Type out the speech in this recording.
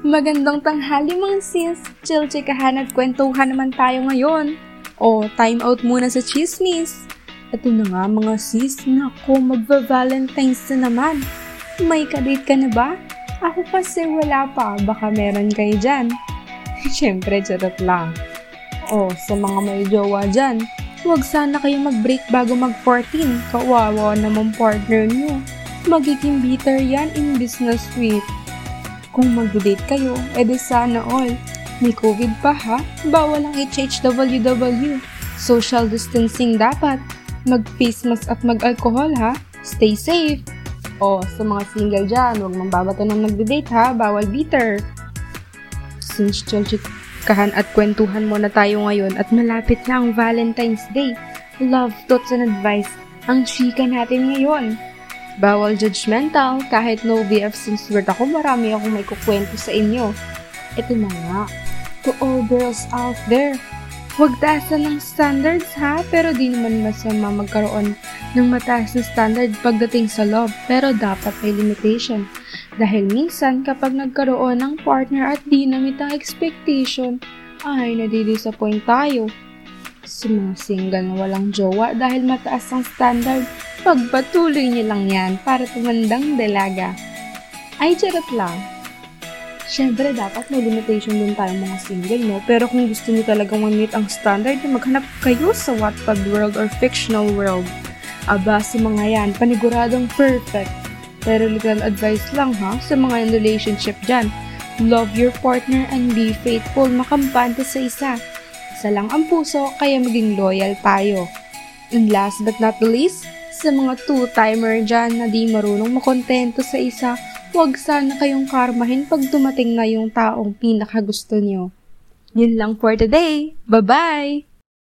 Magandang tanghali mga sis. Chill chikahan at kwentuhan naman tayo ngayon. O, time out muna sa chismis. Ito na nga mga sis, nako magva-valentine's na naman. May kadate ka na ba? Ako kasi wala pa, baka meron kayo dyan. Siyempre, charot lang. O, sa mga may jowa dyan, huwag sana kayo mag-break bago mag-14. Kawawa naman partner nyo. Magiging bitter yan in business week. Kung mag-date kayo, edi sana all. May COVID pa ha? Bawal ang HHWW. Social distancing dapat. Mag-face mask at mag-alcohol ha? Stay safe. O, sa mga single dyan, huwag mambabato ng nagde-date ha? Bawal bitter. Since kahan at kwentuhan muna tayo ngayon at malapit na ang Valentine's Day, love, thoughts, and advice ang chika natin ngayon. Bawal judgmental, kahit no BF since word ako, marami akong may kukwento sa inyo. Ito na nga, to all girls out there, huwag taasan ng standards ha, pero di naman masama magkaroon ng mataas na standard pagdating sa love, pero dapat may limitation. Dahil minsan, kapag nagkaroon ng partner at di na ang expectation, ay nadidisappoint tayo. Sa na walang jowa dahil mataas ang standard, Pagpatuloy niyo lang yan para tumandang dalaga. Ay, charot lang. Siyempre, dapat may limitation din tayo mga single, no? Pero kung gusto niyo talagang ma-meet ang standard, maghanap kayo sa Wattpad world or fictional world. Aba, sa mga yan, paniguradong perfect. Pero legal advice lang ha, sa mga relationship dyan. Love your partner and be faithful, makampante sa isa. Isa lang ang puso, kaya maging loyal tayo. And last but not the least, sa mga two-timer dyan na di marunong makontento sa isa, huwag sana kayong karmahin pag dumating na yung taong pinakagusto nyo. Yun lang for today. Bye-bye!